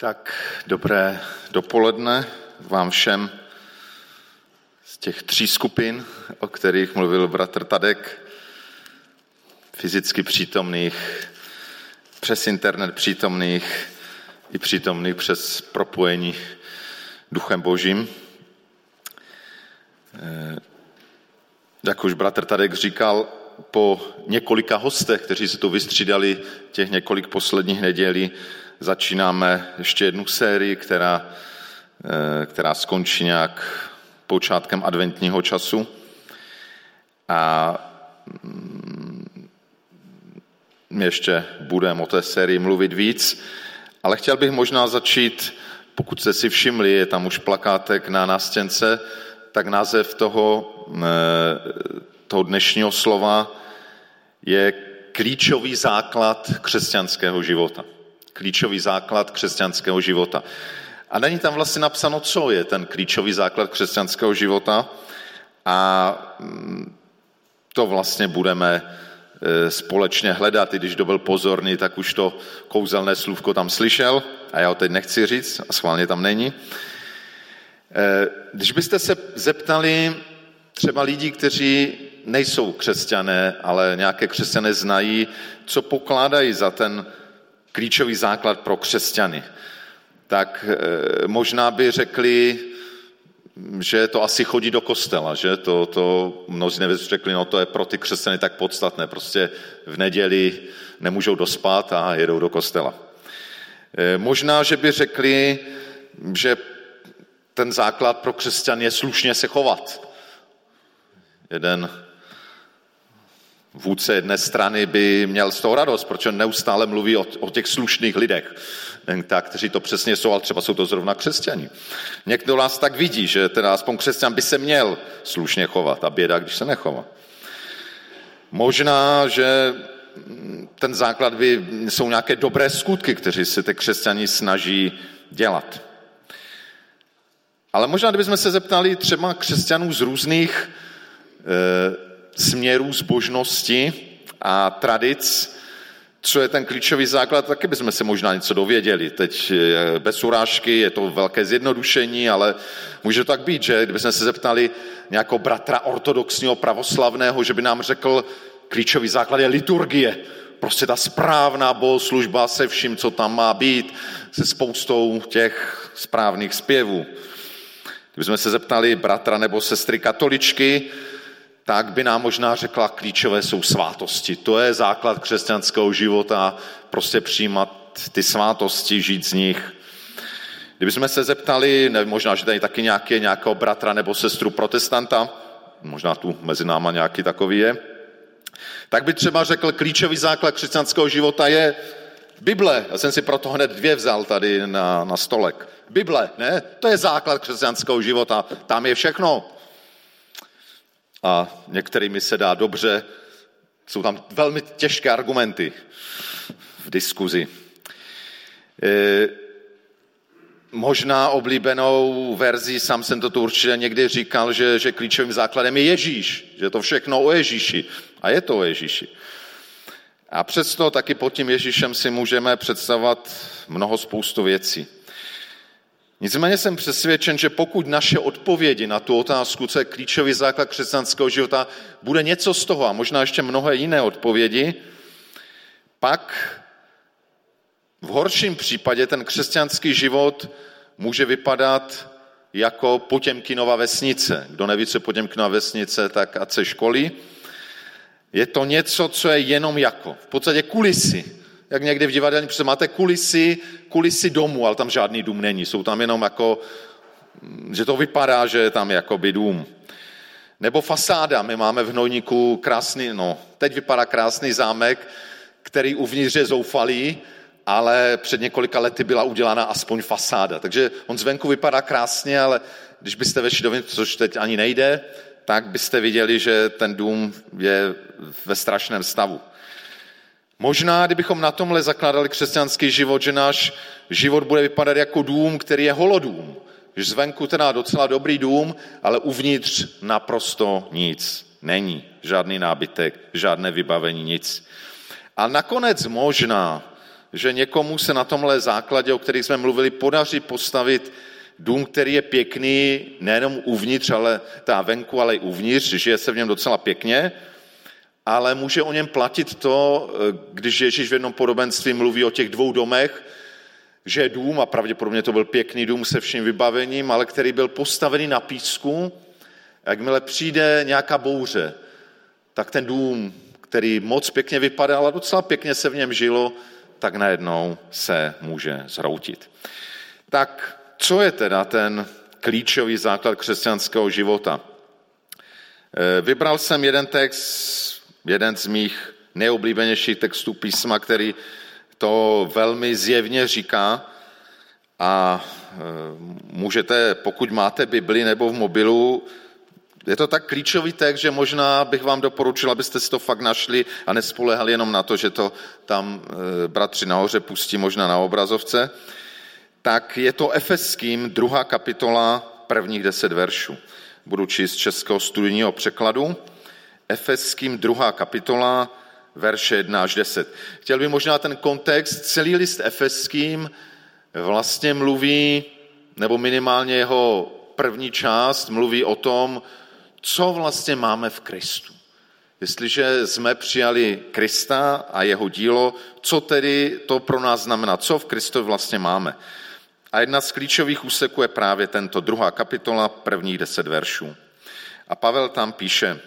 Tak dobré dopoledne vám všem z těch tří skupin, o kterých mluvil bratr Tadek, fyzicky přítomných, přes internet přítomných i přítomných přes propojení duchem božím. Eh, jak už bratr Tadek říkal, po několika hostech, kteří se tu vystřídali těch několik posledních nedělí, začínáme ještě jednu sérii, která, eh, která skončí nějak počátkem adventního času. A mm, ještě budeme o té sérii mluvit víc, ale chtěl bych možná začít, pokud jste si všimli, je tam už plakátek na nástěnce, tak název toho, eh, toho dnešního slova je klíčový základ křesťanského života klíčový základ křesťanského života. A není tam vlastně napsáno, co je ten klíčový základ křesťanského života. A mm, to vlastně budeme e, společně hledat. I když kdo byl pozorný, tak už to kouzelné slůvko tam slyšel a já ho teď nechci říct a schválně tam není. E, když byste se zeptali třeba lidí, kteří nejsou křesťané, ale nějaké křesťané znají, co pokládají za ten klíčový základ pro křesťany, tak eh, možná by řekli, že to asi chodí do kostela, že to, to mnozí nevěc řekli, no to je pro ty křesťany tak podstatné, prostě v neděli nemůžou dospat a jedou do kostela. Eh, možná, že by řekli, že ten základ pro křesťan je slušně se chovat. Jeden vůdce jedné strany by měl z toho radost, protože neustále mluví o, o těch slušných lidech, tak, kteří to přesně jsou, ale třeba jsou to zrovna křesťani. Někdo nás tak vidí, že teda aspoň křesťan by se měl slušně chovat a běda, když se nechová. Možná, že ten základ by, jsou nějaké dobré skutky, kteří se ty křesťani snaží dělat. Ale možná, kdybychom se zeptali třeba křesťanů z různých eh, směrů zbožnosti a tradic, co je ten klíčový základ, taky bychom se možná něco dověděli. Teď bez urážky je to velké zjednodušení, ale může tak být, že kdybychom se zeptali nějakého bratra ortodoxního pravoslavného, že by nám řekl, klíčový základ je liturgie. Prostě ta správná bohoslužba se vším, co tam má být, se spoustou těch správných zpěvů. Kdybychom se zeptali bratra nebo sestry katoličky, tak by nám možná řekla, klíčové jsou svátosti. To je základ křesťanského života, prostě přijímat ty svátosti, žít z nich. Kdybychom se zeptali, ne, možná, že tady taky nějaké, nějakého bratra nebo sestru protestanta, možná tu mezi náma nějaký takový je, tak by třeba řekl, klíčový základ křesťanského života je Bible. Já jsem si proto hned dvě vzal tady na, na stolek. Bible, ne? To je základ křesťanského života. Tam je všechno a některými se dá dobře. Jsou tam velmi těžké argumenty v diskuzi. E, možná oblíbenou verzí, sám jsem to tu určitě někdy říkal, že, že klíčovým základem je Ježíš, že to všechno o Ježíši. A je to o Ježíši. A přesto taky pod tím Ježíšem si můžeme představovat mnoho spoustu věcí. Nicméně jsem přesvědčen, že pokud naše odpovědi na tu otázku, co je klíčový základ křesťanského života, bude něco z toho a možná ještě mnohé jiné odpovědi, pak v horším případě ten křesťanský život může vypadat jako Potěmkinova vesnice. Kdo neví, co je Potěmkinova vesnice, tak ať se školí. Je to něco, co je jenom jako, v podstatě kulisy jak někde v divadelní přece máte kulisy, kulisy domu, ale tam žádný dům není. Jsou tam jenom jako, že to vypadá, že je tam jakoby dům. Nebo fasáda. My máme v Hnojníku krásný, no, teď vypadá krásný zámek, který uvnitř je zoufalý, ale před několika lety byla udělána aspoň fasáda. Takže on zvenku vypadá krásně, ale když byste vešli dovnitř, což teď ani nejde, tak byste viděli, že ten dům je ve strašném stavu. Možná, kdybychom na tomhle zakládali křesťanský život, že náš život bude vypadat jako dům, který je holodům. Že zvenku teda docela dobrý dům, ale uvnitř naprosto nic není. Žádný nábytek, žádné vybavení, nic. A nakonec možná že někomu se na tomhle základě, o kterých jsme mluvili, podaří postavit dům, který je pěkný nejenom uvnitř, ale ta venku, ale i uvnitř, žije se v něm docela pěkně, ale může o něm platit to, když Ježíš v jednom podobenství mluví o těch dvou domech, že dům, a pravděpodobně to byl pěkný dům se vším vybavením, ale který byl postavený na písku, jakmile přijde nějaká bouře, tak ten dům, který moc pěkně vypadal a docela pěkně se v něm žilo, tak najednou se může zhroutit. Tak co je teda ten klíčový základ křesťanského života? E, vybral jsem jeden text, jeden z mých nejoblíbenějších textů písma, který to velmi zjevně říká a e, můžete, pokud máte Bibli nebo v mobilu, je to tak klíčový text, že možná bych vám doporučil, abyste si to fakt našli a nespolehali jenom na to, že to tam e, bratři nahoře pustí možná na obrazovce. Tak je to Efeským, druhá kapitola, prvních deset veršů. Budu číst českého studijního překladu. Efeským, druhá kapitola, verše 1 až 10. Chtěl bych možná ten kontext, celý list Efeským vlastně mluví, nebo minimálně jeho první část mluví o tom, co vlastně máme v Kristu. Jestliže jsme přijali Krista a jeho dílo, co tedy to pro nás znamená, co v Kristu vlastně máme. A jedna z klíčových úseků je právě tento druhá kapitola, prvních deset veršů. A Pavel tam píše,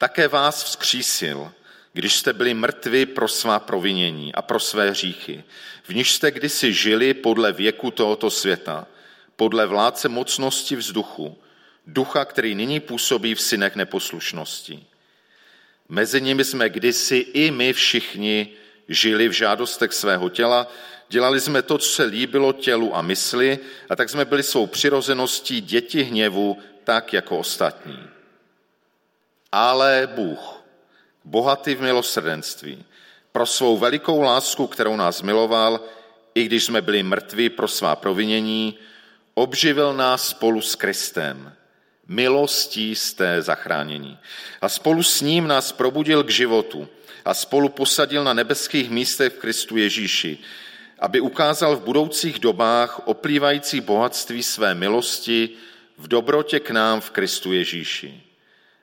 také vás vzkřísil, když jste byli mrtvi pro svá provinění a pro své hříchy, v níž jste kdysi žili podle věku tohoto světa, podle vládce mocnosti vzduchu, ducha, který nyní působí v synech neposlušnosti. Mezi nimi jsme kdysi i my všichni žili v žádostech svého těla, dělali jsme to, co se líbilo tělu a mysli, a tak jsme byli svou přirozeností děti hněvu, tak jako ostatní. Ale Bůh, bohatý v milosrdenství, pro svou velikou lásku, kterou nás miloval, i když jsme byli mrtví pro svá provinění, obživil nás spolu s Kristem. Milostí jste zachránění. A spolu s ním nás probudil k životu a spolu posadil na nebeských místech v Kristu Ježíši, aby ukázal v budoucích dobách oplývající bohatství své milosti v dobrotě k nám v Kristu Ježíši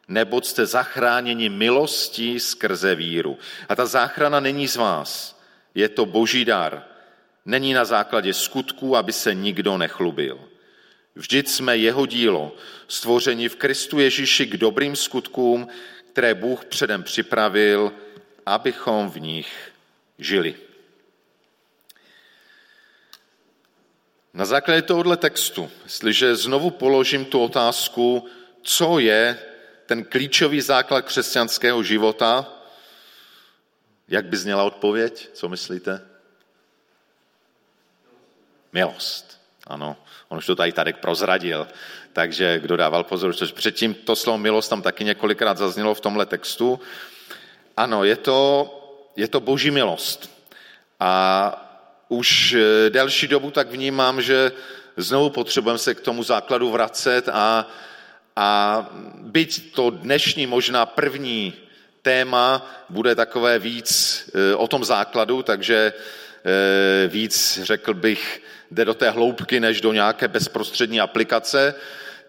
neboť jste zachráněni milostí skrze víru. A ta záchrana není z vás, je to boží dar. Není na základě skutků, aby se nikdo nechlubil. Vždyť jsme jeho dílo, stvoření v Kristu Ježíši k dobrým skutkům, které Bůh předem připravil, abychom v nich žili. Na základě tohoto textu, jestliže znovu položím tu otázku, co je ten klíčový základ křesťanského života, jak by zněla odpověď? Co myslíte? Milost. Ano, on už to tady Tadek prozradil, takže kdo dával pozor, což předtím to slovo milost tam taky několikrát zaznělo v tomhle textu. Ano, je to, je to boží milost. A už eh, delší dobu tak vnímám, že znovu potřebujeme se k tomu základu vracet a a byť to dnešní možná první téma bude takové víc e, o tom základu, takže e, víc, řekl bych, jde do té hloubky, než do nějaké bezprostřední aplikace,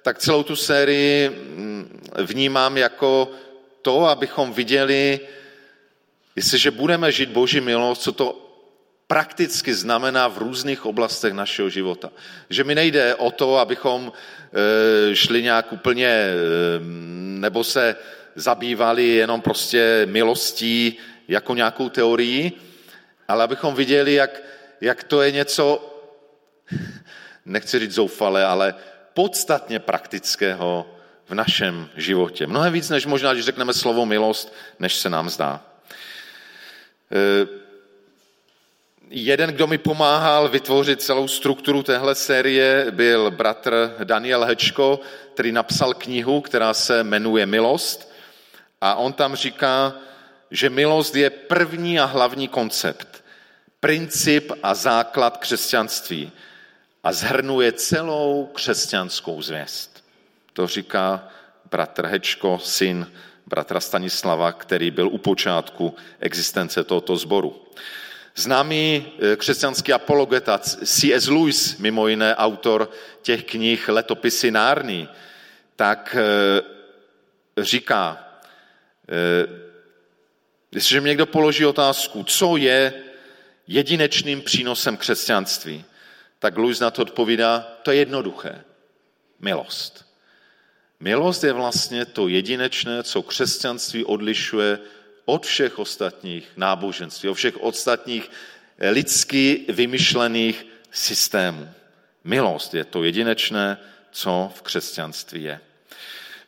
tak celou tu sérii mm, vnímám jako to, abychom viděli, jestliže budeme žít Boží milost, co to prakticky znamená v různých oblastech našeho života. Že mi nejde o to, abychom e, šli nějak úplně, e, nebo se zabývali jenom prostě milostí jako nějakou teorií, ale abychom viděli, jak, jak to je něco, nechci říct zoufale, ale podstatně praktického v našem životě. Mnohem víc, než možná, když řekneme slovo milost, než se nám zdá. Jeden, kdo mi pomáhal vytvořit celou strukturu téhle série, byl bratr Daniel Hečko, který napsal knihu, která se jmenuje Milost. A on tam říká, že milost je první a hlavní koncept, princip a základ křesťanství a zhrnuje celou křesťanskou zvěst. To říká bratr Hečko, syn bratra Stanislava, který byl u počátku existence tohoto sboru. Známý eh, křesťanský apologeta C.S. Lewis, mimo jiné autor těch knih Letopisy Nárny, tak eh, říká, jestliže mi někdo položí otázku, co je jedinečným přínosem křesťanství, tak Lewis na to odpovídá, to je jednoduché. Milost. Milost je vlastně to jedinečné, co křesťanství odlišuje od všech ostatních náboženství, od všech ostatních lidsky vymyšlených systémů. Milost je to jedinečné, co v křesťanství je.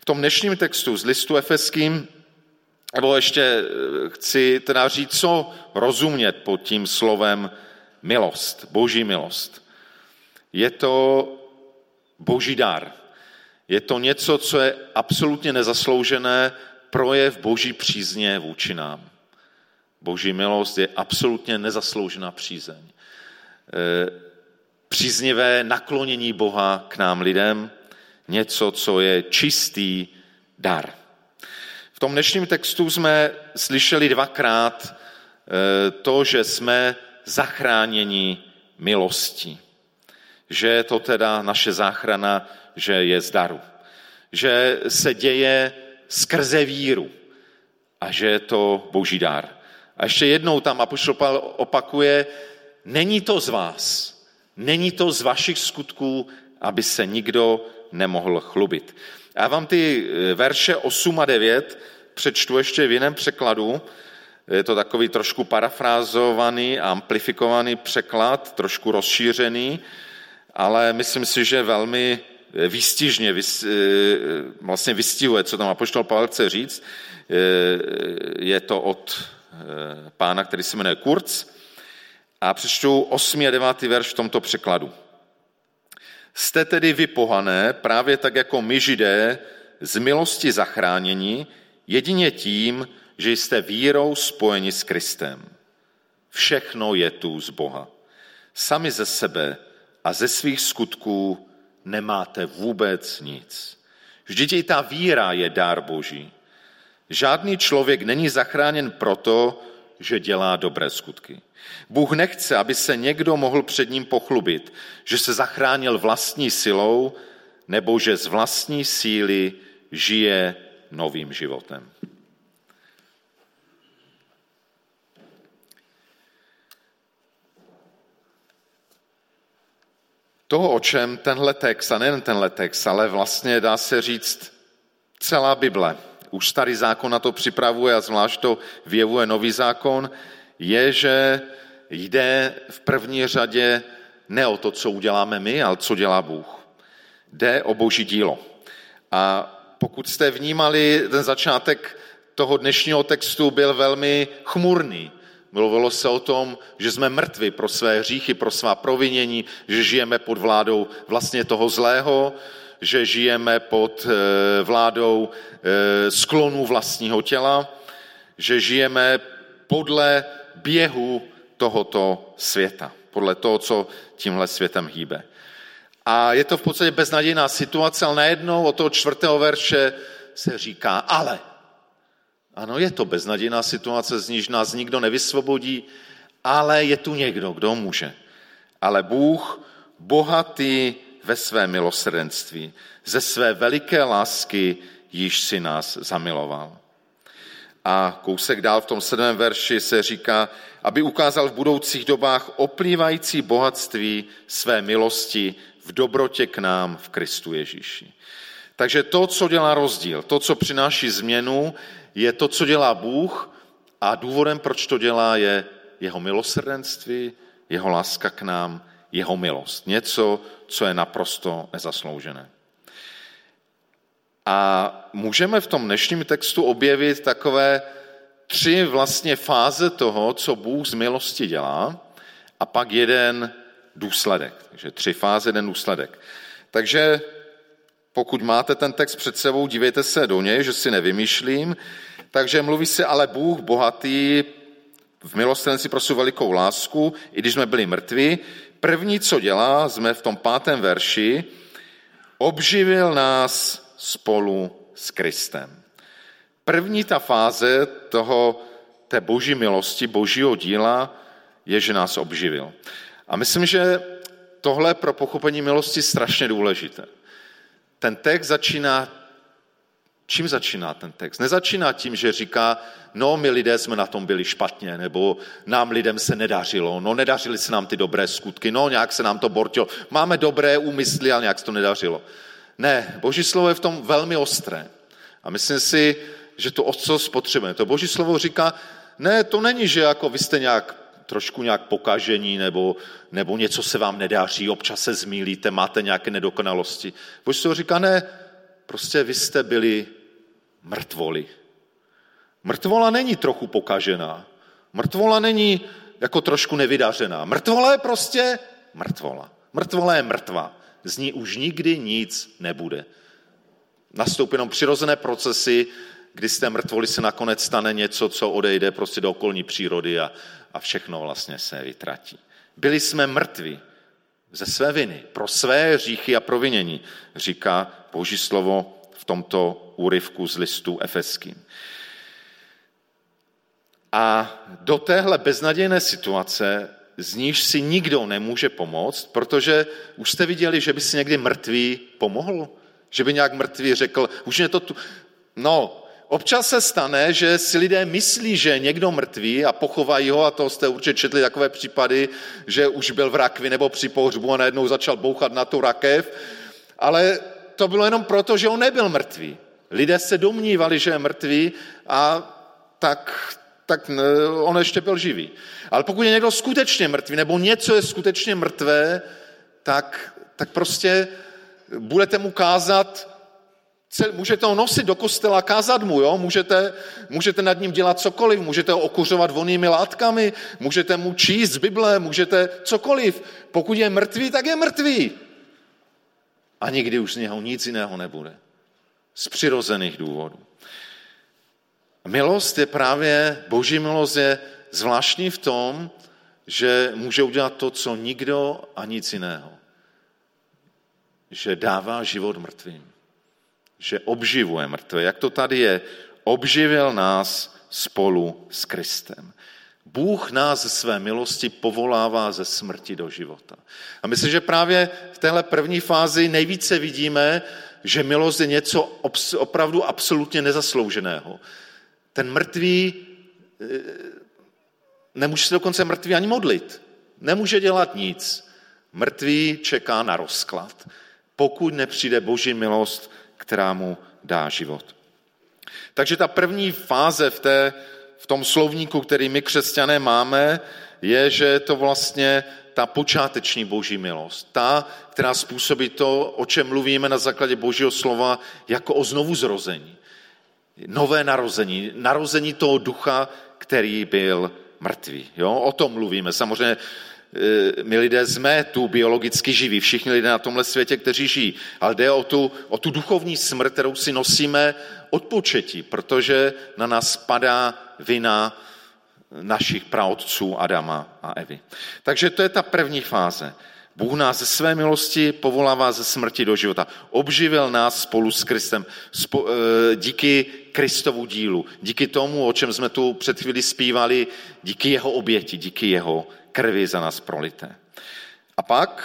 V tom dnešním textu z listu efeským, nebo ještě eh, chci teda říct, co rozumět pod tím slovem milost, boží milost. Je to boží dar. Je to něco, co je absolutně nezasloužené, projev boží přízně vůči nám. Boží milost je absolutně nezasloužená přízeň. E, příznivé naklonění Boha k nám lidem, něco, co je čistý dar. V tom dnešním textu jsme slyšeli dvakrát e, to, že jsme zachráněni milostí. Že je to teda naše záchrana, že je z daru. Že se děje skrze víru a že je to boží dár. A ještě jednou tam Apoštol Pavel opakuje, není to z vás, není to z vašich skutků, aby se nikdo nemohl chlubit. Já vám ty eh, verše 8 a 9 přečtu ještě v jiném překladu. Je to takový trošku parafrázovaný, amplifikovaný překlad, trošku rozšířený, ale myslím si, že velmi výstižně eh, vlastně vystihuje, co tam Apoštol Pavel chce říct. Eh, je to od eh, pána, který se jmenuje Kurz. A přečtu 8. a 9. verš v tomto překladu. Jste tedy vy pohané, právě tak jako my židé, z milosti zachráněni, jedině tím, že jste vírou spojeni s Kristem. Všechno je tu z Boha. Sami ze sebe a ze svých skutků nemáte vůbec nic. Vždyť i ta víra je dár Boží. Žádný člověk není zachráněn proto, že dělá dobré skutky. Bůh nechce, aby se někdo mohl před ním pochlubit, že se zachránil vlastní silou nebo že z vlastní síly žije novým životem. Toho, o čem tenhle text, a nejen tenhle text, ale vlastně dá se říct celá Bible, už starý zákon na to připravuje a zvlášť to vyjevuje nový zákon, je, že jde v první řadě ne o to, co uděláme my, ale co dělá Bůh. Jde o boží dílo. A pokud jste vnímali, ten začátek toho dnešního textu byl velmi chmurný. Mluvilo se o tom, že jsme mrtvi pro své hříchy, pro svá provinění, že žijeme pod vládou vlastně toho zlého, že žijeme pod eh, vládou eh, sklonu vlastního těla, že žijeme podle běhu tohoto světa, podle toho, co tímhle světem hýbe. A je to v podstatě beznadějná situace, ale najednou od toho čtvrtého verše se říká ale. Ano, je to beznadějná situace, z níž nás nikdo nevysvobodí, ale je tu někdo, kdo může. Ale Bůh, bohatý ve své milosrdenství, ze své veliké lásky již si nás zamiloval. A kousek dál v tom sedmém verši se říká, aby ukázal v budoucích dobách oplývající bohatství své milosti v dobrotě k nám v Kristu Ježíši. Takže to, co dělá rozdíl, to, co přináší změnu, je to, co dělá Bůh a důvodem, proč to dělá, je jeho milosrdenství, jeho láska k nám, jeho milost. Něco, co je naprosto nezasloužené. A můžeme v tom dnešním textu objevit takové tři vlastně fáze toho, co Bůh z milosti dělá, a pak jeden důsledek. Takže tři fáze, jeden důsledek. Takže pokud máte ten text před sebou, dívejte se do něj, že si nevymýšlím. Takže mluví se ale Bůh bohatý v milostrenci pro svou velikou lásku, i když jsme byli mrtví. První, co dělá, jsme v tom pátém verši, obživil nás spolu s Kristem. První ta fáze toho, té boží milosti, božího díla, je, že nás obživil. A myslím, že tohle pro pochopení milosti strašně důležité. Ten text začíná, čím začíná ten text? Nezačíná tím, že říká, no my lidé jsme na tom byli špatně, nebo nám lidem se nedařilo, no nedařily se nám ty dobré skutky, no nějak se nám to bortilo, máme dobré úmysly, ale nějak se to nedařilo. Ne, boží slovo je v tom velmi ostré. A myslím si, že to co spotřebujeme. To boží slovo říká, ne, to není, že jako vy jste nějak trošku nějak pokažení, nebo, nebo něco se vám nedáří, občas se zmílíte, máte nějaké nedokonalosti. Boží slovo říká, ne, prostě vy jste byli mrtvoli. Mrtvola není trochu pokažená. Mrtvola není jako trošku nevydařená. Mrtvola je prostě mrtvola. Mrtvola je mrtvá. Z ní už nikdy nic nebude. Nastoupí jenom přirozené procesy, kdy z té mrtvoli se nakonec stane něco, co odejde prostě do okolní přírody a, a všechno vlastně se vytratí. Byli jsme mrtvi ze své viny, pro své říchy a provinění, říká Boží slovo v tomto úryvku z listu efeským. A do téhle beznadějné situace, z níž si nikdo nemůže pomoct, protože už jste viděli, že by si někdy mrtvý pomohl? Že by nějak mrtvý řekl, už je to tu... No, občas se stane, že si lidé myslí, že někdo mrtvý a pochovají ho, a to jste určitě četli takové případy, že už byl v rakvi nebo při pohřbu a najednou začal bouchat na tu rakev, ale to bylo jenom proto, že on nebyl mrtvý. Lidé se domnívali, že je mrtvý a tak tak on ještě byl živý. Ale pokud je někdo skutečně mrtvý, nebo něco je skutečně mrtvé, tak, tak prostě budete mu kázat, můžete ho nosit do kostela, kázat mu, jo? Můžete, můžete nad ním dělat cokoliv, můžete ho okuřovat vonými látkami, můžete mu číst z Bible, můžete cokoliv. Pokud je mrtvý, tak je mrtvý. A nikdy už z něho nic jiného nebude. Z přirozených důvodů. Milost je právě, boží milost je zvláštní v tom, že může udělat to, co nikdo a nic jiného. Že dává život mrtvým. Že obživuje mrtvé. Jak to tady je? Obživil nás spolu s Kristem. Bůh nás ze své milosti povolává ze smrti do života. A myslím, že právě v téhle první fázi nejvíce vidíme, že milost je něco opravdu absolutně nezaslouženého. Ten mrtvý eh, nemůže se dokonce mrtvý ani modlit. Nemůže dělat nic. Mrtvý čeká na rozklad, pokud nepřijde boží milost, která mu dá život. Takže ta první fáze v, té, v tom slovníku, který my křesťané máme, je, že je to vlastně ta počáteční boží milost. Ta, která způsobí to, o čem mluvíme na základě božího slova, jako o znovu zrození nové narození, narození toho ducha, který byl mrtvý. Jo? O tom mluvíme. Samozřejmě my lidé jsme tu biologicky živí, všichni lidé na tomhle světě, kteří žijí, ale jde o tu, o tu duchovní smrt, kterou si nosíme od početí, protože na nás padá vina našich praotců Adama a Evy. Takže to je ta první fáze. Bůh nás ze své milosti povolává ze smrti do života. Obživil nás spolu s Kristem spo, e, díky Kristovu dílu, díky tomu, o čem jsme tu před chvíli zpívali, díky jeho oběti, díky jeho krvi za nás prolité. A pak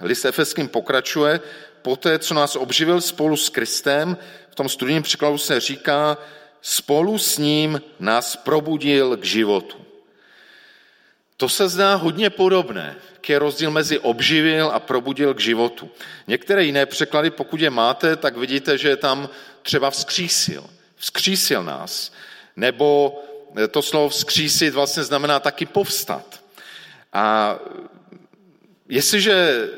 list Efeským pokračuje, poté, co nás obživil spolu s Kristem, v tom studijním příkladu se říká, spolu s ním nás probudil k životu. To se zdá hodně podobné, jaký je rozdíl mezi obživil a probudil k životu. Některé jiné překlady, pokud je máte, tak vidíte, že je tam třeba vzkřísil. Vzkřísil nás. Nebo to slovo vzkřísit vlastně znamená taky povstat. A jestliže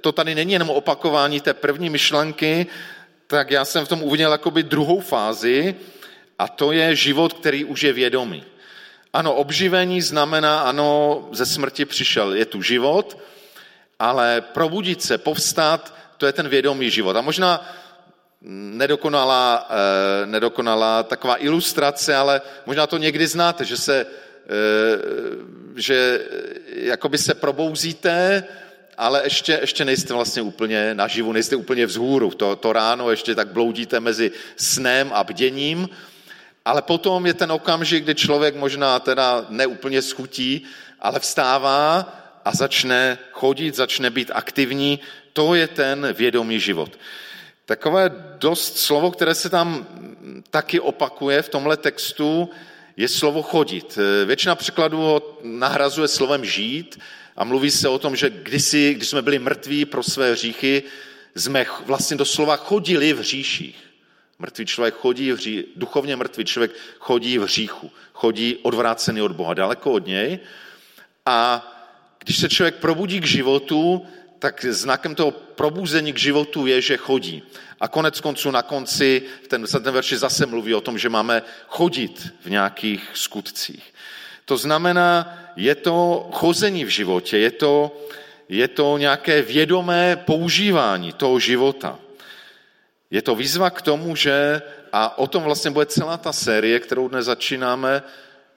to tady není jenom opakování té první myšlenky, tak já jsem v tom uviděl jakoby druhou fázi, a to je život, který už je vědomý. Ano, obživení znamená, ano, ze smrti přišel, je tu život, ale probudit se, povstat, to je ten vědomý život. A možná nedokonalá, eh, nedokonalá taková ilustrace, ale možná to někdy znáte, že se, eh, že jakoby se probouzíte, ale ještě, ještě nejste vlastně úplně naživu, nejste úplně vzhůru. To, to ráno ještě tak bloudíte mezi snem a bděním Ale potom je ten okamžik, kdy člověk možná teda neúplně schutí, ale vstává a začne chodit, začne být aktivní. To je ten vědomý život. Takové dost slovo, které se tam taky opakuje v tomhle textu, je slovo chodit. Většina překladů ho nahrazuje slovem žít a mluví se o tom, že kdysi, když jsme byli mrtví pro své hříchy, jsme vlastně doslova chodili v hříších. Mrtvý člověk chodí v hří, duchovně mrtvý člověk chodí v hříchu, chodí odvrácený od Boha, daleko od něj. A když se člověk probudí k životu, tak znakem toho probuzení k životu je, že chodí. A konec konců na konci v ten, ten verši zase mluví o tom, že máme chodit v nějakých skutcích. To znamená, je to chození v životě, je to, je to nějaké vědomé používání toho života. Je to výzva k tomu, že, a o tom vlastně bude celá ta série, kterou dnes začínáme,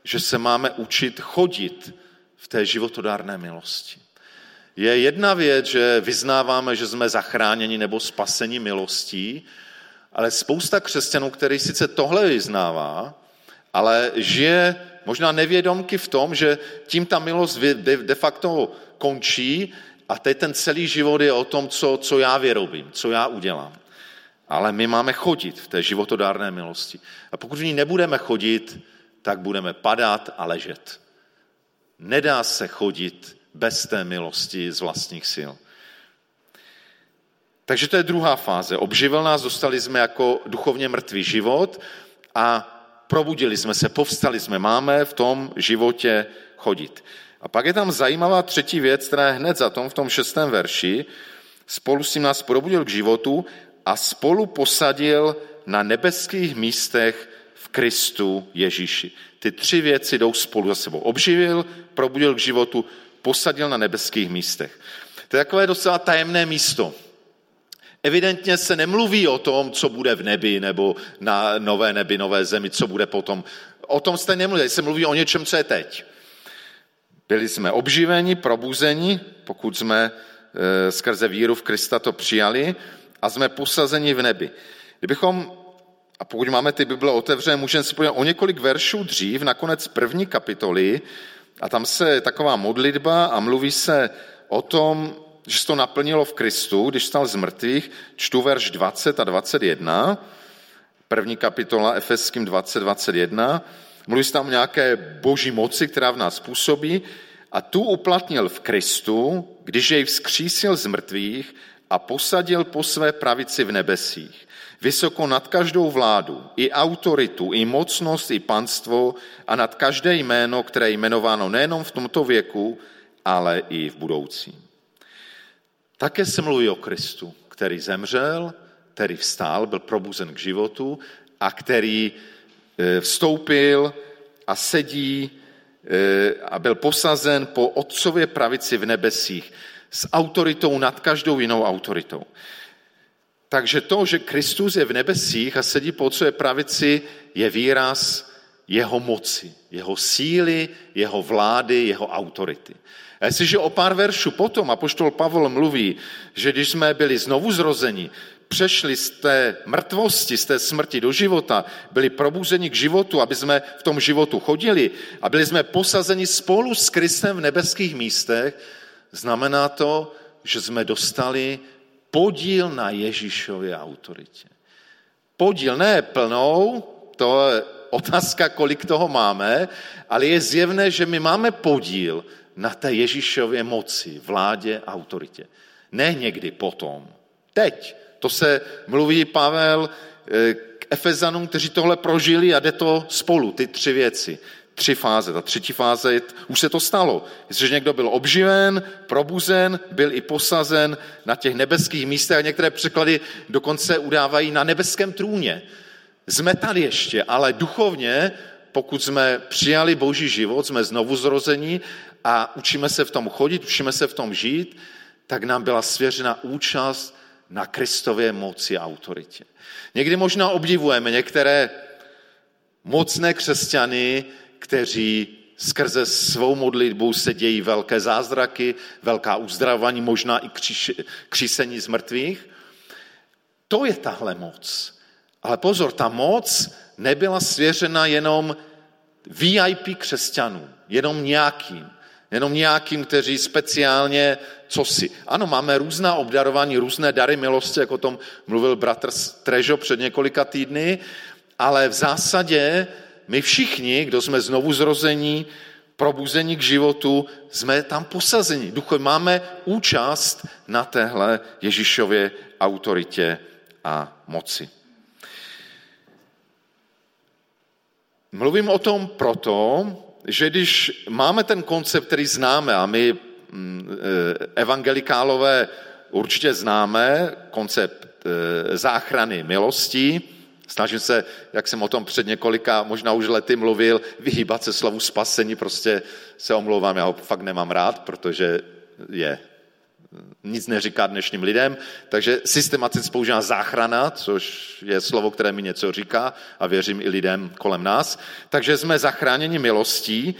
že se máme učit chodit v té životodárné milosti. Je jedna věc, že vyznáváme, že jsme zachráněni nebo spaseni milostí, ale spousta křesťanů, který sice tohle vyznává, ale žije možná nevědomky v tom, že tím ta milost de facto končí a teď ten celý život je o tom, co, co já vyrobím, co já udělám. Ale my máme chodit v té životodárné milosti. A pokud v ní nebudeme chodit, tak budeme padat a ležet. Nedá se chodit bez té milosti z vlastních sil. Takže to je druhá fáze. Obživil nás, dostali jsme jako duchovně mrtvý život a probudili jsme se, povstali jsme, máme v tom životě chodit. A pak je tam zajímavá třetí věc, která je hned za tom v tom šestém verši. Spolu s tím nás probudil k životu a spolu posadil na nebeských místech v Kristu Ježíši. Ty tři věci jdou spolu za sebou. Obživil, probudil k životu, posadil na nebeských místech. To je takové docela tajemné místo. Evidentně se nemluví o tom, co bude v nebi, nebo na nové nebi, nové zemi, co bude potom. O tom jste nemluví, se mluví o něčem, co je teď. Byli jsme obživeni, probuzeni, pokud jsme e, skrze víru v Krista to přijali a jsme posazeni v nebi. Kdybychom, a pokud máme ty Bible otevřené, můžeme se podívat o několik veršů dřív, nakonec první kapitoly, a tam se taková modlitba a mluví se o tom, že se to naplnilo v Kristu, když stal z mrtvých, čtu verš 20 a 21, první kapitola Efeským 20, 21, mluví se tam o nějaké boží moci, která v nás působí, a tu uplatnil v Kristu, když jej vzkřísil z mrtvých a posadil po své pravici v nebesích, vysoko nad každou vládu, i autoritu, i mocnost, i panstvo a nad každé jméno, které je jmenováno nejenom v tomto věku, ale i v budoucím. Také se mluví o Kristu, který zemřel, který vstál, byl probuzen k životu a který e, vstoupil a sedí e, a byl posazen po otcově pravici v nebesích s autoritou nad každou jinou autoritou. Takže to, že Kristus je v nebesích a sedí po otcově pravici, je výraz jeho moci, jeho síly, jeho vlády, jeho autority. A jestliže o pár veršů potom apoštol Pavel mluví, že když jsme byli znovu zrozeni, přešli z té mrtvosti, z té smrti do života, byli probuzeni k životu, aby jsme v tom životu chodili a byli jsme posazeni spolu s Kristem v nebeských místech, znamená to, že jsme dostali podíl na Ježíšově autoritě. Podíl ne plnou, to je otázka, kolik toho máme, ale je zjevné, že my máme podíl na té Ježíšově moci, vládě, autoritě. Ne někdy potom. Teď. To se mluví Pavel eh, k Efezanům, kteří tohle prožili a jde to spolu, ty tři věci tři fáze. Ta třetí fáze, už se to stalo. Jestliže někdo byl obživen, probuzen, byl i posazen na těch nebeských místech a některé překlady dokonce udávají na nebeském trůně. Jsme tady ještě, ale duchovně, pokud jsme přijali boží život, jsme znovu zrození a učíme se v tom chodit, učíme se v tom žít, tak nám byla svěřena účast na Kristově moci a autoritě. Někdy možná obdivujeme některé mocné křesťany, kteří skrze svou modlitbu se dějí velké zázraky, velká uzdravování, možná i křísení z mrtvých. To je tahle moc. Ale pozor, ta moc nebyla svěřena jenom VIP křesťanům, jenom nějakým, jenom nějakým, kteří speciálně co si. Ano, máme různá obdarování, různé dary milosti, jak o tom mluvil bratr Trežo před několika týdny, ale v zásadě my všichni, kdo jsme znovu zrození, probuzení k životu, jsme tam posazeni. Duchově máme účast na téhle Ježíšově autoritě a moci. Mluvím o tom proto, že když máme ten koncept, který známe, a my mm, e, evangelikálové určitě známe, koncept e, záchrany milostí, Snažím se, jak jsem o tom před několika, možná už lety mluvil, vyhýbat se slovu spasení, prostě se omlouvám, já ho fakt nemám rád, protože je nic neříká dnešním lidem, takže systematicky používá záchrana, což je slovo, které mi něco říká a věřím i lidem kolem nás. Takže jsme zachráněni milostí,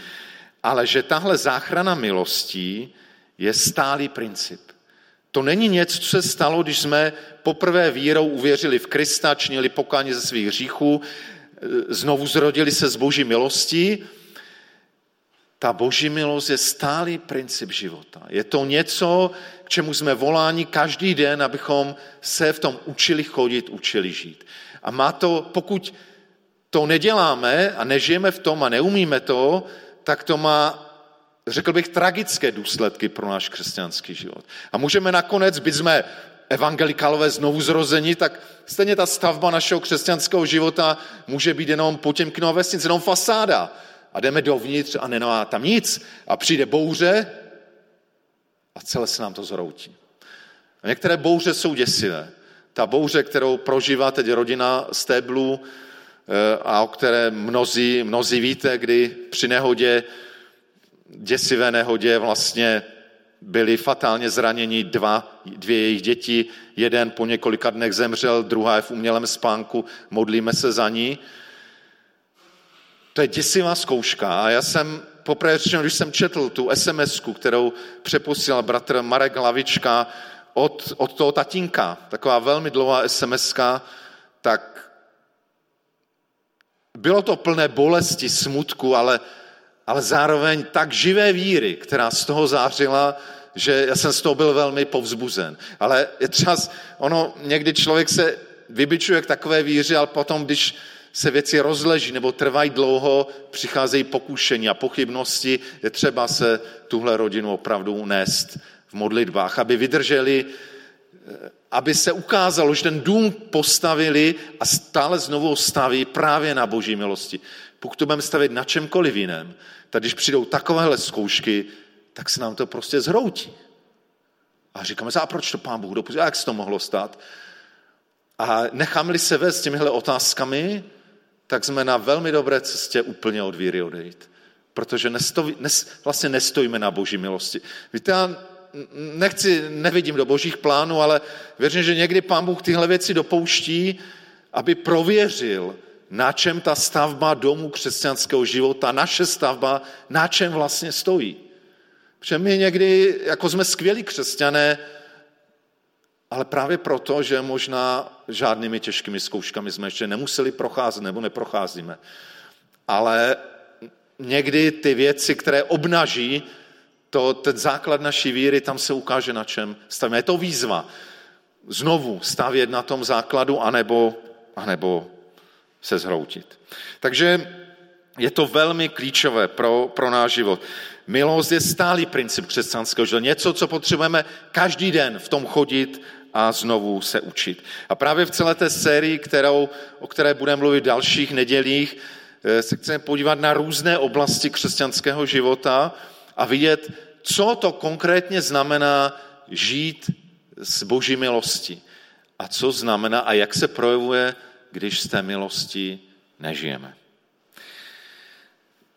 ale že tahle záchrana milostí je stálý princip. To není něco, co se stalo, když jsme poprvé vírou uvěřili v Krista, činili pokání ze svých hříchů, znovu zrodili se z boží milostí. Ta boží milost je stálý princip života. Je to něco, k čemu jsme voláni každý den, abychom se v tom učili chodit, učili žít. A má to, pokud to neděláme a nežijeme v tom a neumíme to, tak to má řekl bych, tragické důsledky pro náš křesťanský život. A můžeme nakonec, byť jsme evangelikálové znovu zrození, tak stejně ta stavba našeho křesťanského života může být jenom Potěmkinova vesnice, jenom fasáda. A jdeme dovnitř a nemá tam nic. A přijde bouře a celé se nám to zhroutí. A některé bouře jsou děsivé. Ta bouře, kterou prožívá teď rodina Stéblu eh, a o které mnozí, mnozí víte, kdy při nehodě děsivé nehodě vlastně byli fatálně zraněni dva, dvě jejich děti. Jeden po několika dnech zemřel, druhá je v umělém spánku, modlíme se za ní. To je děsivá zkouška a já jsem poprvé řečeno, když jsem četl tu sms kterou přeposílal bratr Marek Hlavička od, od toho tatínka, taková velmi dlouhá sms tak bylo to plné bolesti, smutku, ale ale zároveň tak živé víry, která z toho zářila, že já jsem z toho byl velmi povzbuzen. Ale je třeba, ono, někdy člověk se vybičuje k takové víře, ale potom, když se věci rozleží nebo trvají dlouho, přicházejí pokušení a pochybnosti, je třeba se tuhle rodinu opravdu unést v modlitbách, aby vydrželi, aby se ukázalo, že ten dům postavili a stále znovu staví právě na boží milosti. Pokud to budeme stavit na čemkoliv jiném, tak když přijdou takovéhle zkoušky, tak se nám to prostě zhroutí. A říkáme a proč to pán Bůh dopustil? Jak se to mohlo stát? A necháme-li se vést těmihle otázkami, tak jsme na velmi dobré cestě úplně od víry odejít. Protože nestojí, nes, vlastně nestojíme na boží milosti. Víte, já nechci, nevidím do božích plánů, ale věřím, že někdy pán Bůh tyhle věci dopouští, aby prověřil, na čem ta stavba domu křesťanského života, naše stavba, na čem vlastně stojí. Protože my někdy, jako jsme skvělí křesťané, ale právě proto, že možná žádnými těžkými zkouškami jsme ještě nemuseli procházet nebo neprocházíme. Ale někdy ty věci, které obnaží to, ten základ naší víry, tam se ukáže na čem stavíme. Je to výzva znovu stavět na tom základu, anebo, anebo se zhroutit. Takže je to velmi klíčové pro, pro náš život. Milost je stálý princip křesťanského života. Něco, co potřebujeme každý den v tom chodit a znovu se učit. A právě v celé té sérii, kterou, o které budeme mluvit v dalších nedělích, eh, se chceme podívat na různé oblasti křesťanského života a vidět, co to konkrétně znamená žít z boží milosti. A co znamená a jak se projevuje když z té milosti nežijeme.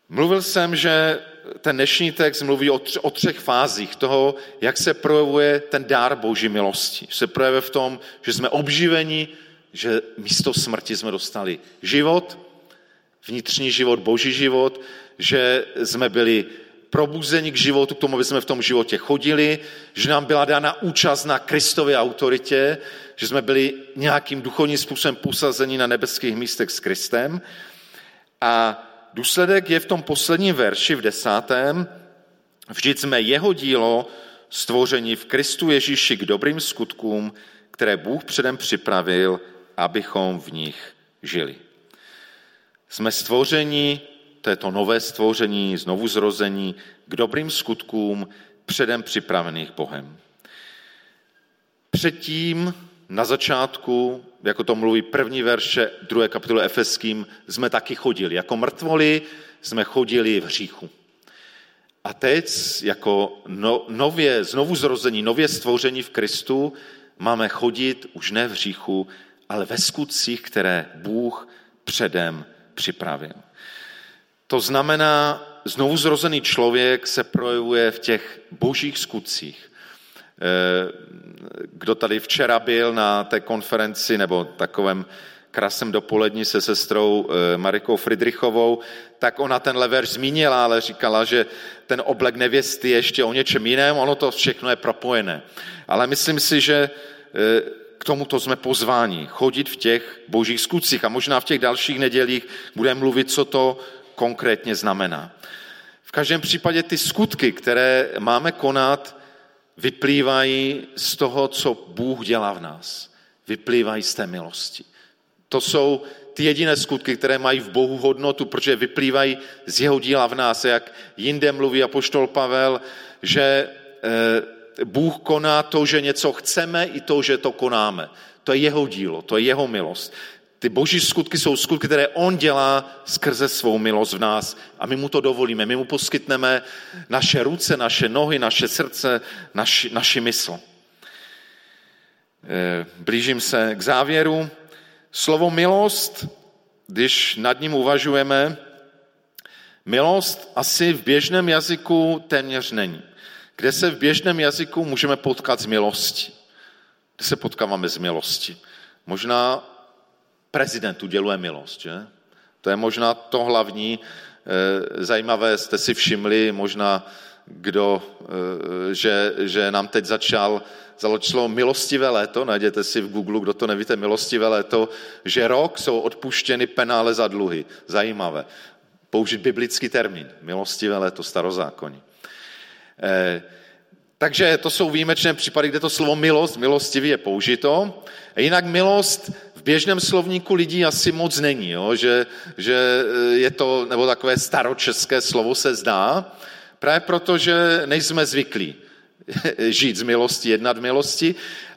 Mluvil jsem, že ten dnešní text mluví o, tři, o třech fázích toho, jak se projevuje ten dár boží milosti. Se projevuje v tom, že jsme obživeni, že místo smrti jsme dostali život, vnitřní život, boží život, že jsme byli probuzení k životu, k tomu, aby jsme v tom životě chodili, že nám byla dána účast na Kristově autoritě, že jsme byli nějakým duchovním způsobem posazení na nebeských místech s Kristem. A důsledek je v tom posledním verši, v desátém, vždyť jsme jeho dílo stvoření v Kristu Ježíši k dobrým skutkům, které Bůh předem připravil, abychom v nich žili. Jsme stvoření, to je to nové stvoření, znovu zrození, k dobrým skutkům předem připravených Bohem. Předtím na začátku, jako to mluví první verše druhé kapitoly Efeským, jsme taky chodili. Jako mrtvoli jsme chodili v hříchu. A teď jako no, nově, znovu zrození, nově stvoření v Kristu, máme chodit už ne v hříchu, ale ve skutcích, které Bůh předem připravil. To znamená, znovu zrozený člověk se projevuje v těch božích skutcích. Eh, kdo tady včera byl na té konferenci nebo takovém krásném dopolední se sestrou eh, Marikou Friedrichovou, tak ona ten lever zmínila, ale říkala, že ten oblek nevěsty je ještě o něčem jiném, ono to všechno je propojené. Ale myslím si, že eh, k tomuto jsme pozváni, chodit v těch božích skutcích a možná v těch dalších nedělích budeme mluvit, co to konkrétně znamená. V každém případě ty skutky, které máme konat, vyplývají z toho, co Bůh dělá v nás. Vyplývají z té milosti. To jsou ty jediné skutky, které mají v Bohu hodnotu, protože vyplývají z jeho díla v nás. Jak jinde mluví apoštol Pavel, že eh, Bůh koná to, že něco chceme, i to, že to konáme. To je jeho dílo, to je jeho milost. Ty boží skutky jsou skutky, které on dělá skrze svou milost v nás a my mu to dovolíme. My mu poskytneme naše ruce, naše nohy, naše srdce, naši, naši mysl. Eh, blížím se k závěru. Slovo milost, když nad ním uvažujeme, milost asi v běžném jazyku téměř není. Kde se v běžném jazyku můžeme potkat z milosti? Kde se potkáváme z milosti? Možná prezident uděluje milost, že? To je možná to hlavní. Eh, zajímavé jste si všimli, možná kdo, eh, že, že nám teď začal založilo milostivé léto, najděte si v Google, kdo to nevíte, milostivé léto, že rok jsou odpuštěny penále za dluhy. Zajímavé. Použít biblický termín, milostivé léto, starozákonní. Eh, takže to jsou výjimečné případy, kde to slovo milost, milostivý je použito. Jinak milost běžném slovníku lidí asi moc není, jo? Že, že eh, je to, nebo takové staročeské slovo se zdá, právě proto, že nejsme zvyklí žít z milosti, jednat milosti.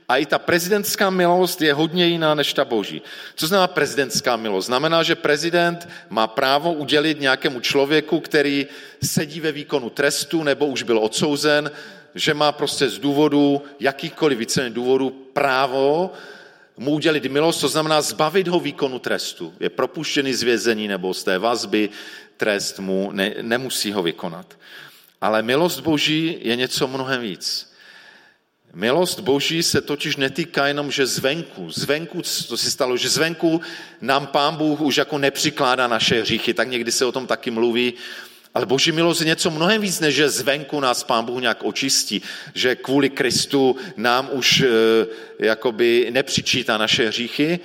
A i ta prezidentská milost je hodně jiná než ta boží. Co znamená prezidentská milost? Znamená, že prezident má právo udělit nějakému člověku, který sedí ve výkonu trestu nebo už byl odsouzen, že má prostě z důvodu, jakýchkoliv více důvodů, právo mu udělit milost, to znamená zbavit ho výkonu trestu. Je propuštěný z vězení nebo z té vazby, trest mu ne, nemusí ho vykonat. Ale milost Boží je něco mnohem víc. Milost Boží se totiž netýká jenom, že zvenku, zvenku, to si stalo, že zvenku nám Pán Bůh už jako nepřikládá naše hříchy, tak někdy se o tom taky mluví, ale Boží milost je něco mnohem víc, než že zvenku nás Pán Bůh nějak očistí, že kvůli Kristu nám už e, jakoby nepřičítá naše hříchy.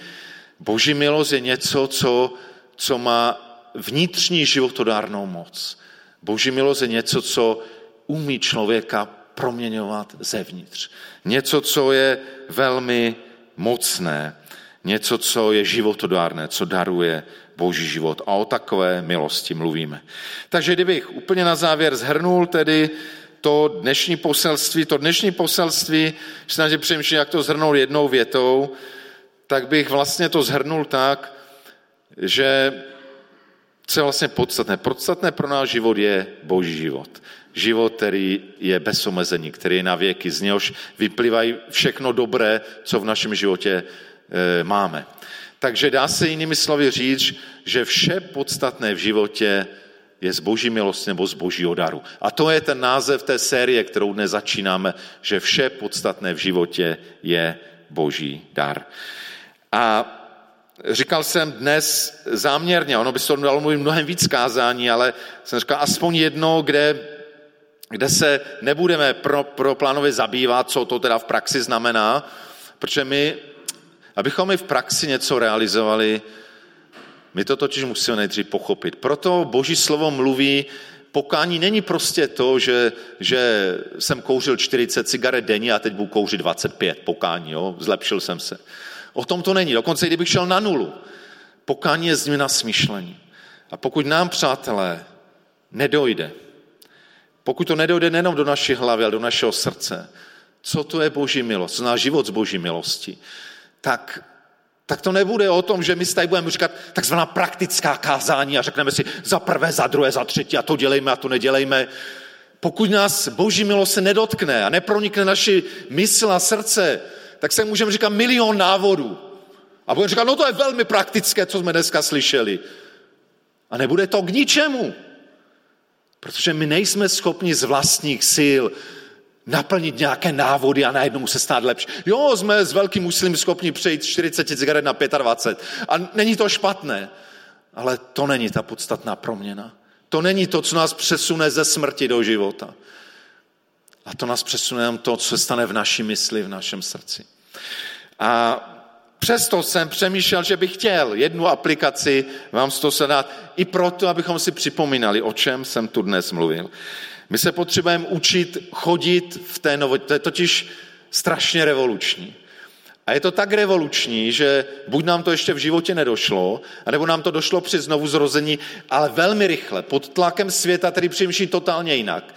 Boží milost je něco, co, co má vnitřní životodárnou moc. Boží milost je něco, co umí člověka proměňovat zevnitř. Něco, co je velmi mocné, něco, co je životodárné, co daruje boží život. A o takové milosti mluvíme. Takže kdybych úplně na závěr zhrnul tedy to dnešní poselství, to dnešní poselství, snažím přemýšlet, jak to zhrnout jednou větou, tak bych vlastně to zhrnul tak, že co je vlastně podstatné? Podstatné pro náš život je boží život. Život, který je bez omezení, který je na věky, z něhož vyplývají všechno dobré, co v našem životě máme. Takže dá se jinými slovy říct, že vše podstatné v životě je z boží milosti nebo z božího daru. A to je ten název té série, kterou dnes začínáme, že vše podstatné v životě je boží dar. A říkal jsem dnes záměrně, ono by se to dalo mluvit mnohem víc kázání, ale jsem říkal aspoň jedno, kde kde se nebudeme pro, pro plánově zabývat, co to teda v praxi znamená, protože my, abychom my v praxi něco realizovali, my to totiž musíme nejdřív pochopit. Proto Boží slovo mluví, pokání není prostě to, že, že jsem kouřil 40 cigaret denně a teď budu kouřit 25 pokání, jo? zlepšil jsem se. O tom to není. Dokonce kdybych šel na nulu. Pokání je změna smýšlení. A pokud nám, přátelé, nedojde, pokud to nedojde nejenom do naší hlavy, ale do našeho srdce, co to je boží milost, co zná život z boží milosti, tak, tak to nebude o tom, že my tady budeme říkat takzvaná praktická kázání a řekneme si za prvé, za druhé, za třetí a to dělejme a to nedělejme. Pokud nás boží milost se nedotkne a nepronikne naši mysl a srdce, tak se můžeme říkat milion návodů. A budeme říkat, no to je velmi praktické, co jsme dneska slyšeli. A nebude to k ničemu. Protože my nejsme schopni z vlastních sil naplnit nějaké návody a najednou se stát lepší. Jo, jsme s velkým muslim schopni přejít 40 cigaret na 25 a není to špatné, ale to není ta podstatná proměna. To není to, co nás přesune ze smrti do života. A to nás přesune jenom to, co se stane v naší mysli, v našem srdci. A přesto jsem přemýšlel, že bych chtěl jednu aplikaci vám z toho dát, i proto, abychom si připomínali, o čem jsem tu dnes mluvil. My se potřebujeme učit chodit v té nové, to je totiž strašně revoluční. A je to tak revoluční, že buď nám to ještě v životě nedošlo, anebo nám to došlo při znovu zrození, ale velmi rychle, pod tlakem světa, který přemýšlí totálně jinak,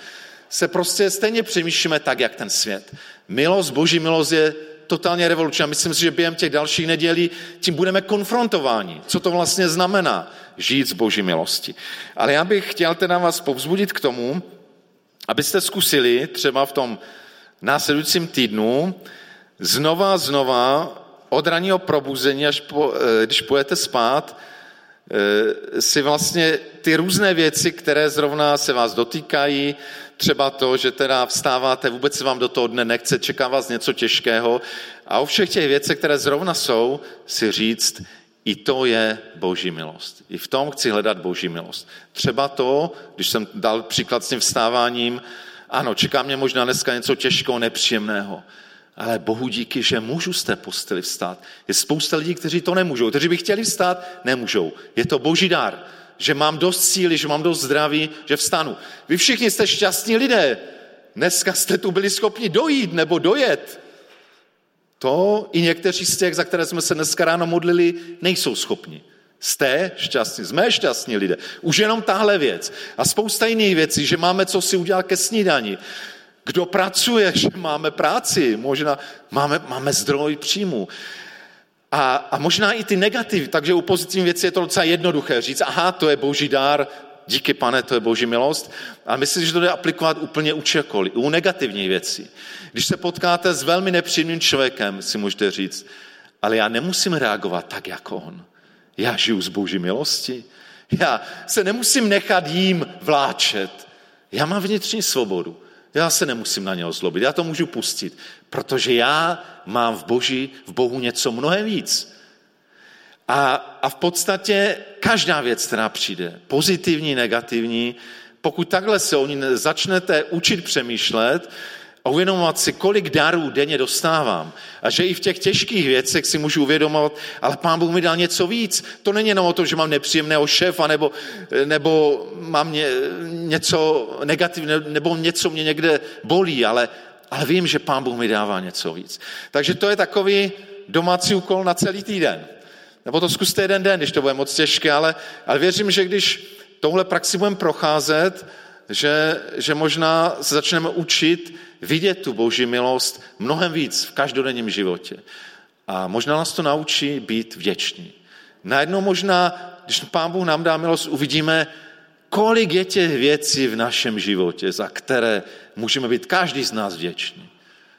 se prostě stejně přemýšlíme tak, jak ten svět. Milost, boží milost je totálně revoluční. A myslím si, že během těch dalších nedělí tím budeme konfrontováni. Co to vlastně znamená žít z boží milosti. Ale já bych chtěl teda vás povzbudit k tomu, abyste zkusili třeba v tom následujícím týdnu znova, znova od ranního probuzení, až po, eh, když půjdete spát, eh, si vlastně ty různé věci, které zrovna se vás dotýkají, třeba to, že teda vstáváte, vůbec se vám do toho dne nechce, čeká vás něco těžkého. A o všech těch věcech, které zrovna jsou, si říct, i to je boží milost. I v tom chci hledat boží milost. Třeba to, když jsem dal příklad s tím vstáváním, ano, čeká mě možná dneska něco těžkého, nepříjemného, ale Bohu díky, že můžu z té posteli vstát. Je spousta lidí, kteří to nemůžou, kteří by chtěli vstát, nemůžou. Je to boží dar, že mám dost síly, že mám dost zdraví, že vstanu. Vy všichni jste šťastní lidé. Dneska jste tu byli schopni dojít nebo dojet. To i někteří z těch, za které jsme se dneska ráno modlili, nejsou schopni. Jste šťastní, jsme šťastní lidé. Už jenom tahle věc. A spousta jiných věcí, že máme co si udělat ke snídani. Kdo pracuje, že máme práci, možná máme, máme zdroj příjmu. A, a možná i ty negativy, takže u pozitivní věci je to docela jednoduché říct, aha, to je boží dár, díky pane, to je boží milost. A myslím, že to jde aplikovat úplně u čekoliv, u negativní věcí. Když se potkáte s velmi nepříjemným člověkem, si můžete říct, ale já nemusím reagovat tak, jako on. Já žiju z boží milosti. Já se nemusím nechat jím vláčet. Já mám vnitřní svobodu. Já se nemusím na něho zlobit, já to můžu pustit, protože já mám v, boží, v Bohu něco mnohem víc. A, a v podstatě každá věc, která přijde, pozitivní, negativní, pokud takhle se o ní začnete učit přemýšlet, a uvědomovat si, kolik darů denně dostávám. A že i v těch těžkých věcech si můžu uvědomovat, ale pán Bůh mi dal něco víc. To není jenom o tom, že mám nepříjemného šéfa, nebo, nebo mám ně, něco negativního, nebo něco mě někde bolí, ale, ale vím, že pán Bůh mi dává něco víc. Takže to je takový domácí úkol na celý týden. Nebo to zkuste jeden den, když to bude moc těžké, ale, ale věřím, že když tohle praxi budeme procházet, že, že možná se začneme učit vidět tu boží milost mnohem víc v každodenním životě. A možná nás to naučí být vděční. Najednou možná, když Pán Bůh nám dá milost, uvidíme, kolik je těch věcí v našem životě, za které můžeme být každý z nás vděčný.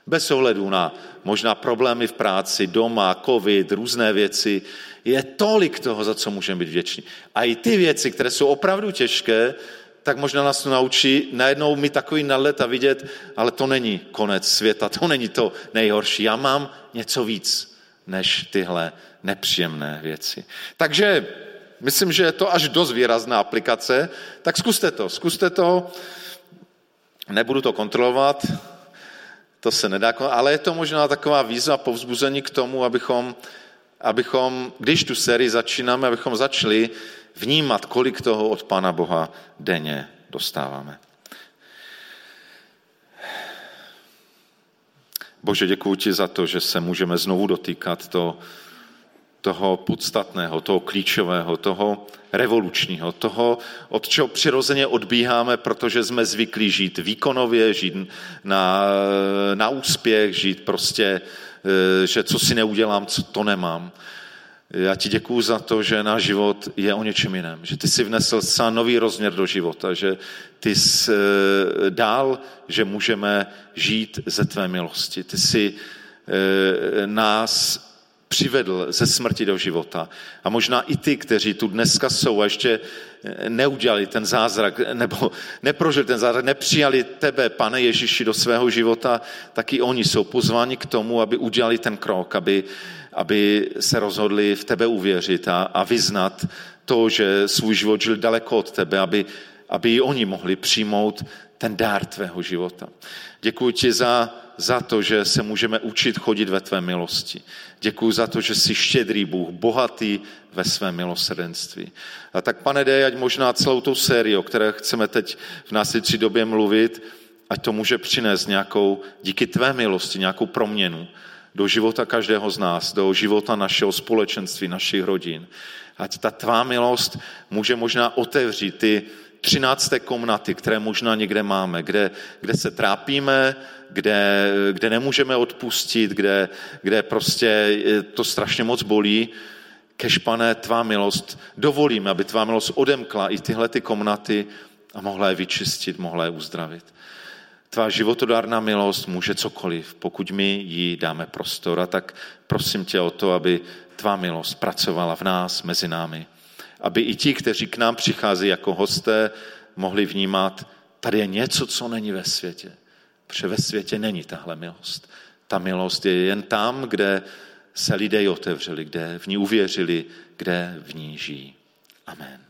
Bez ohledu na možná problémy v práci, doma, covid, různé věci, je tolik toho, za co můžeme být vděční. A i ty věci, které jsou opravdu těžké, tak možná nás to naučí najednou mi takový nadlet a vidět, ale to není konec světa, to není to nejhorší. Já mám něco víc než tyhle nepříjemné věci. Takže myslím, že je to až dost výrazná aplikace, tak zkuste to, zkuste to nebudu to kontrolovat, to se nedá, ale je to možná taková výzva povzbuzení k tomu, abychom, abychom, když tu sérii začínáme, abychom začali vnímat, kolik toho od Pána Boha denně dostáváme. Bože, děkuji ti za to, že se můžeme znovu dotýkat to, toho podstatného, toho klíčového, toho revolučního, toho, od čeho přirozeně odbíháme, protože jsme zvyklí žít výkonově, žít na, na úspěch, žít prostě, že co si neudělám, co to nemám. Já ti děkuju za to, že náš život je o něčem jiném, že ty jsi vnesl zcela nový rozměr do života, že ty jsi eh, dál, že můžeme žít ze tvé milosti. Ty jsi eh, nás přivedl ze smrti do života. A možná i ty, kteří tu dneska jsou a ještě eh, neudělali ten zázrak, nebo neprožili ten zázrak, nepřijali tebe, pane Ježíši, do svého života, tak i oni jsou pozváni k tomu, aby udělali ten krok, aby, aby se rozhodli v tebe uvěřit a, a vyznat to, že svůj život žil daleko od tebe, aby, aby i oni mohli přijmout ten dár tvého života. Děkuji ti za, za to, že se můžeme učit chodit ve tvé milosti. Děkuji za to, že jsi štědrý Bůh, bohatý ve své milosrdenství. A tak, pane, dej, ať možná celou tou sérii, o které chceme teď v následující době mluvit, ať to může přinést nějakou, díky tvé milosti, nějakou proměnu do života každého z nás, do života našeho společenství, našich rodin. Ať ta tvá milost může možná otevřít ty třinácté komnaty, které možná někde máme, kde, kde se trápíme, kde, kde nemůžeme odpustit, kde, kde prostě to strašně moc bolí, kež, pane, tvá milost, dovolím, aby tvá milost odemkla i tyhle ty komnaty a mohla je vyčistit, mohla je uzdravit. Tvá životodárná milost může cokoliv, pokud my jí dáme prostor. A tak prosím tě o to, aby tvá milost pracovala v nás, mezi námi. Aby i ti, kteří k nám přichází jako hosté, mohli vnímat, tady je něco, co není ve světě. Protože ve světě není tahle milost. Ta milost je jen tam, kde se lidé otevřeli, kde v ní uvěřili, kde v ní žijí. Amen.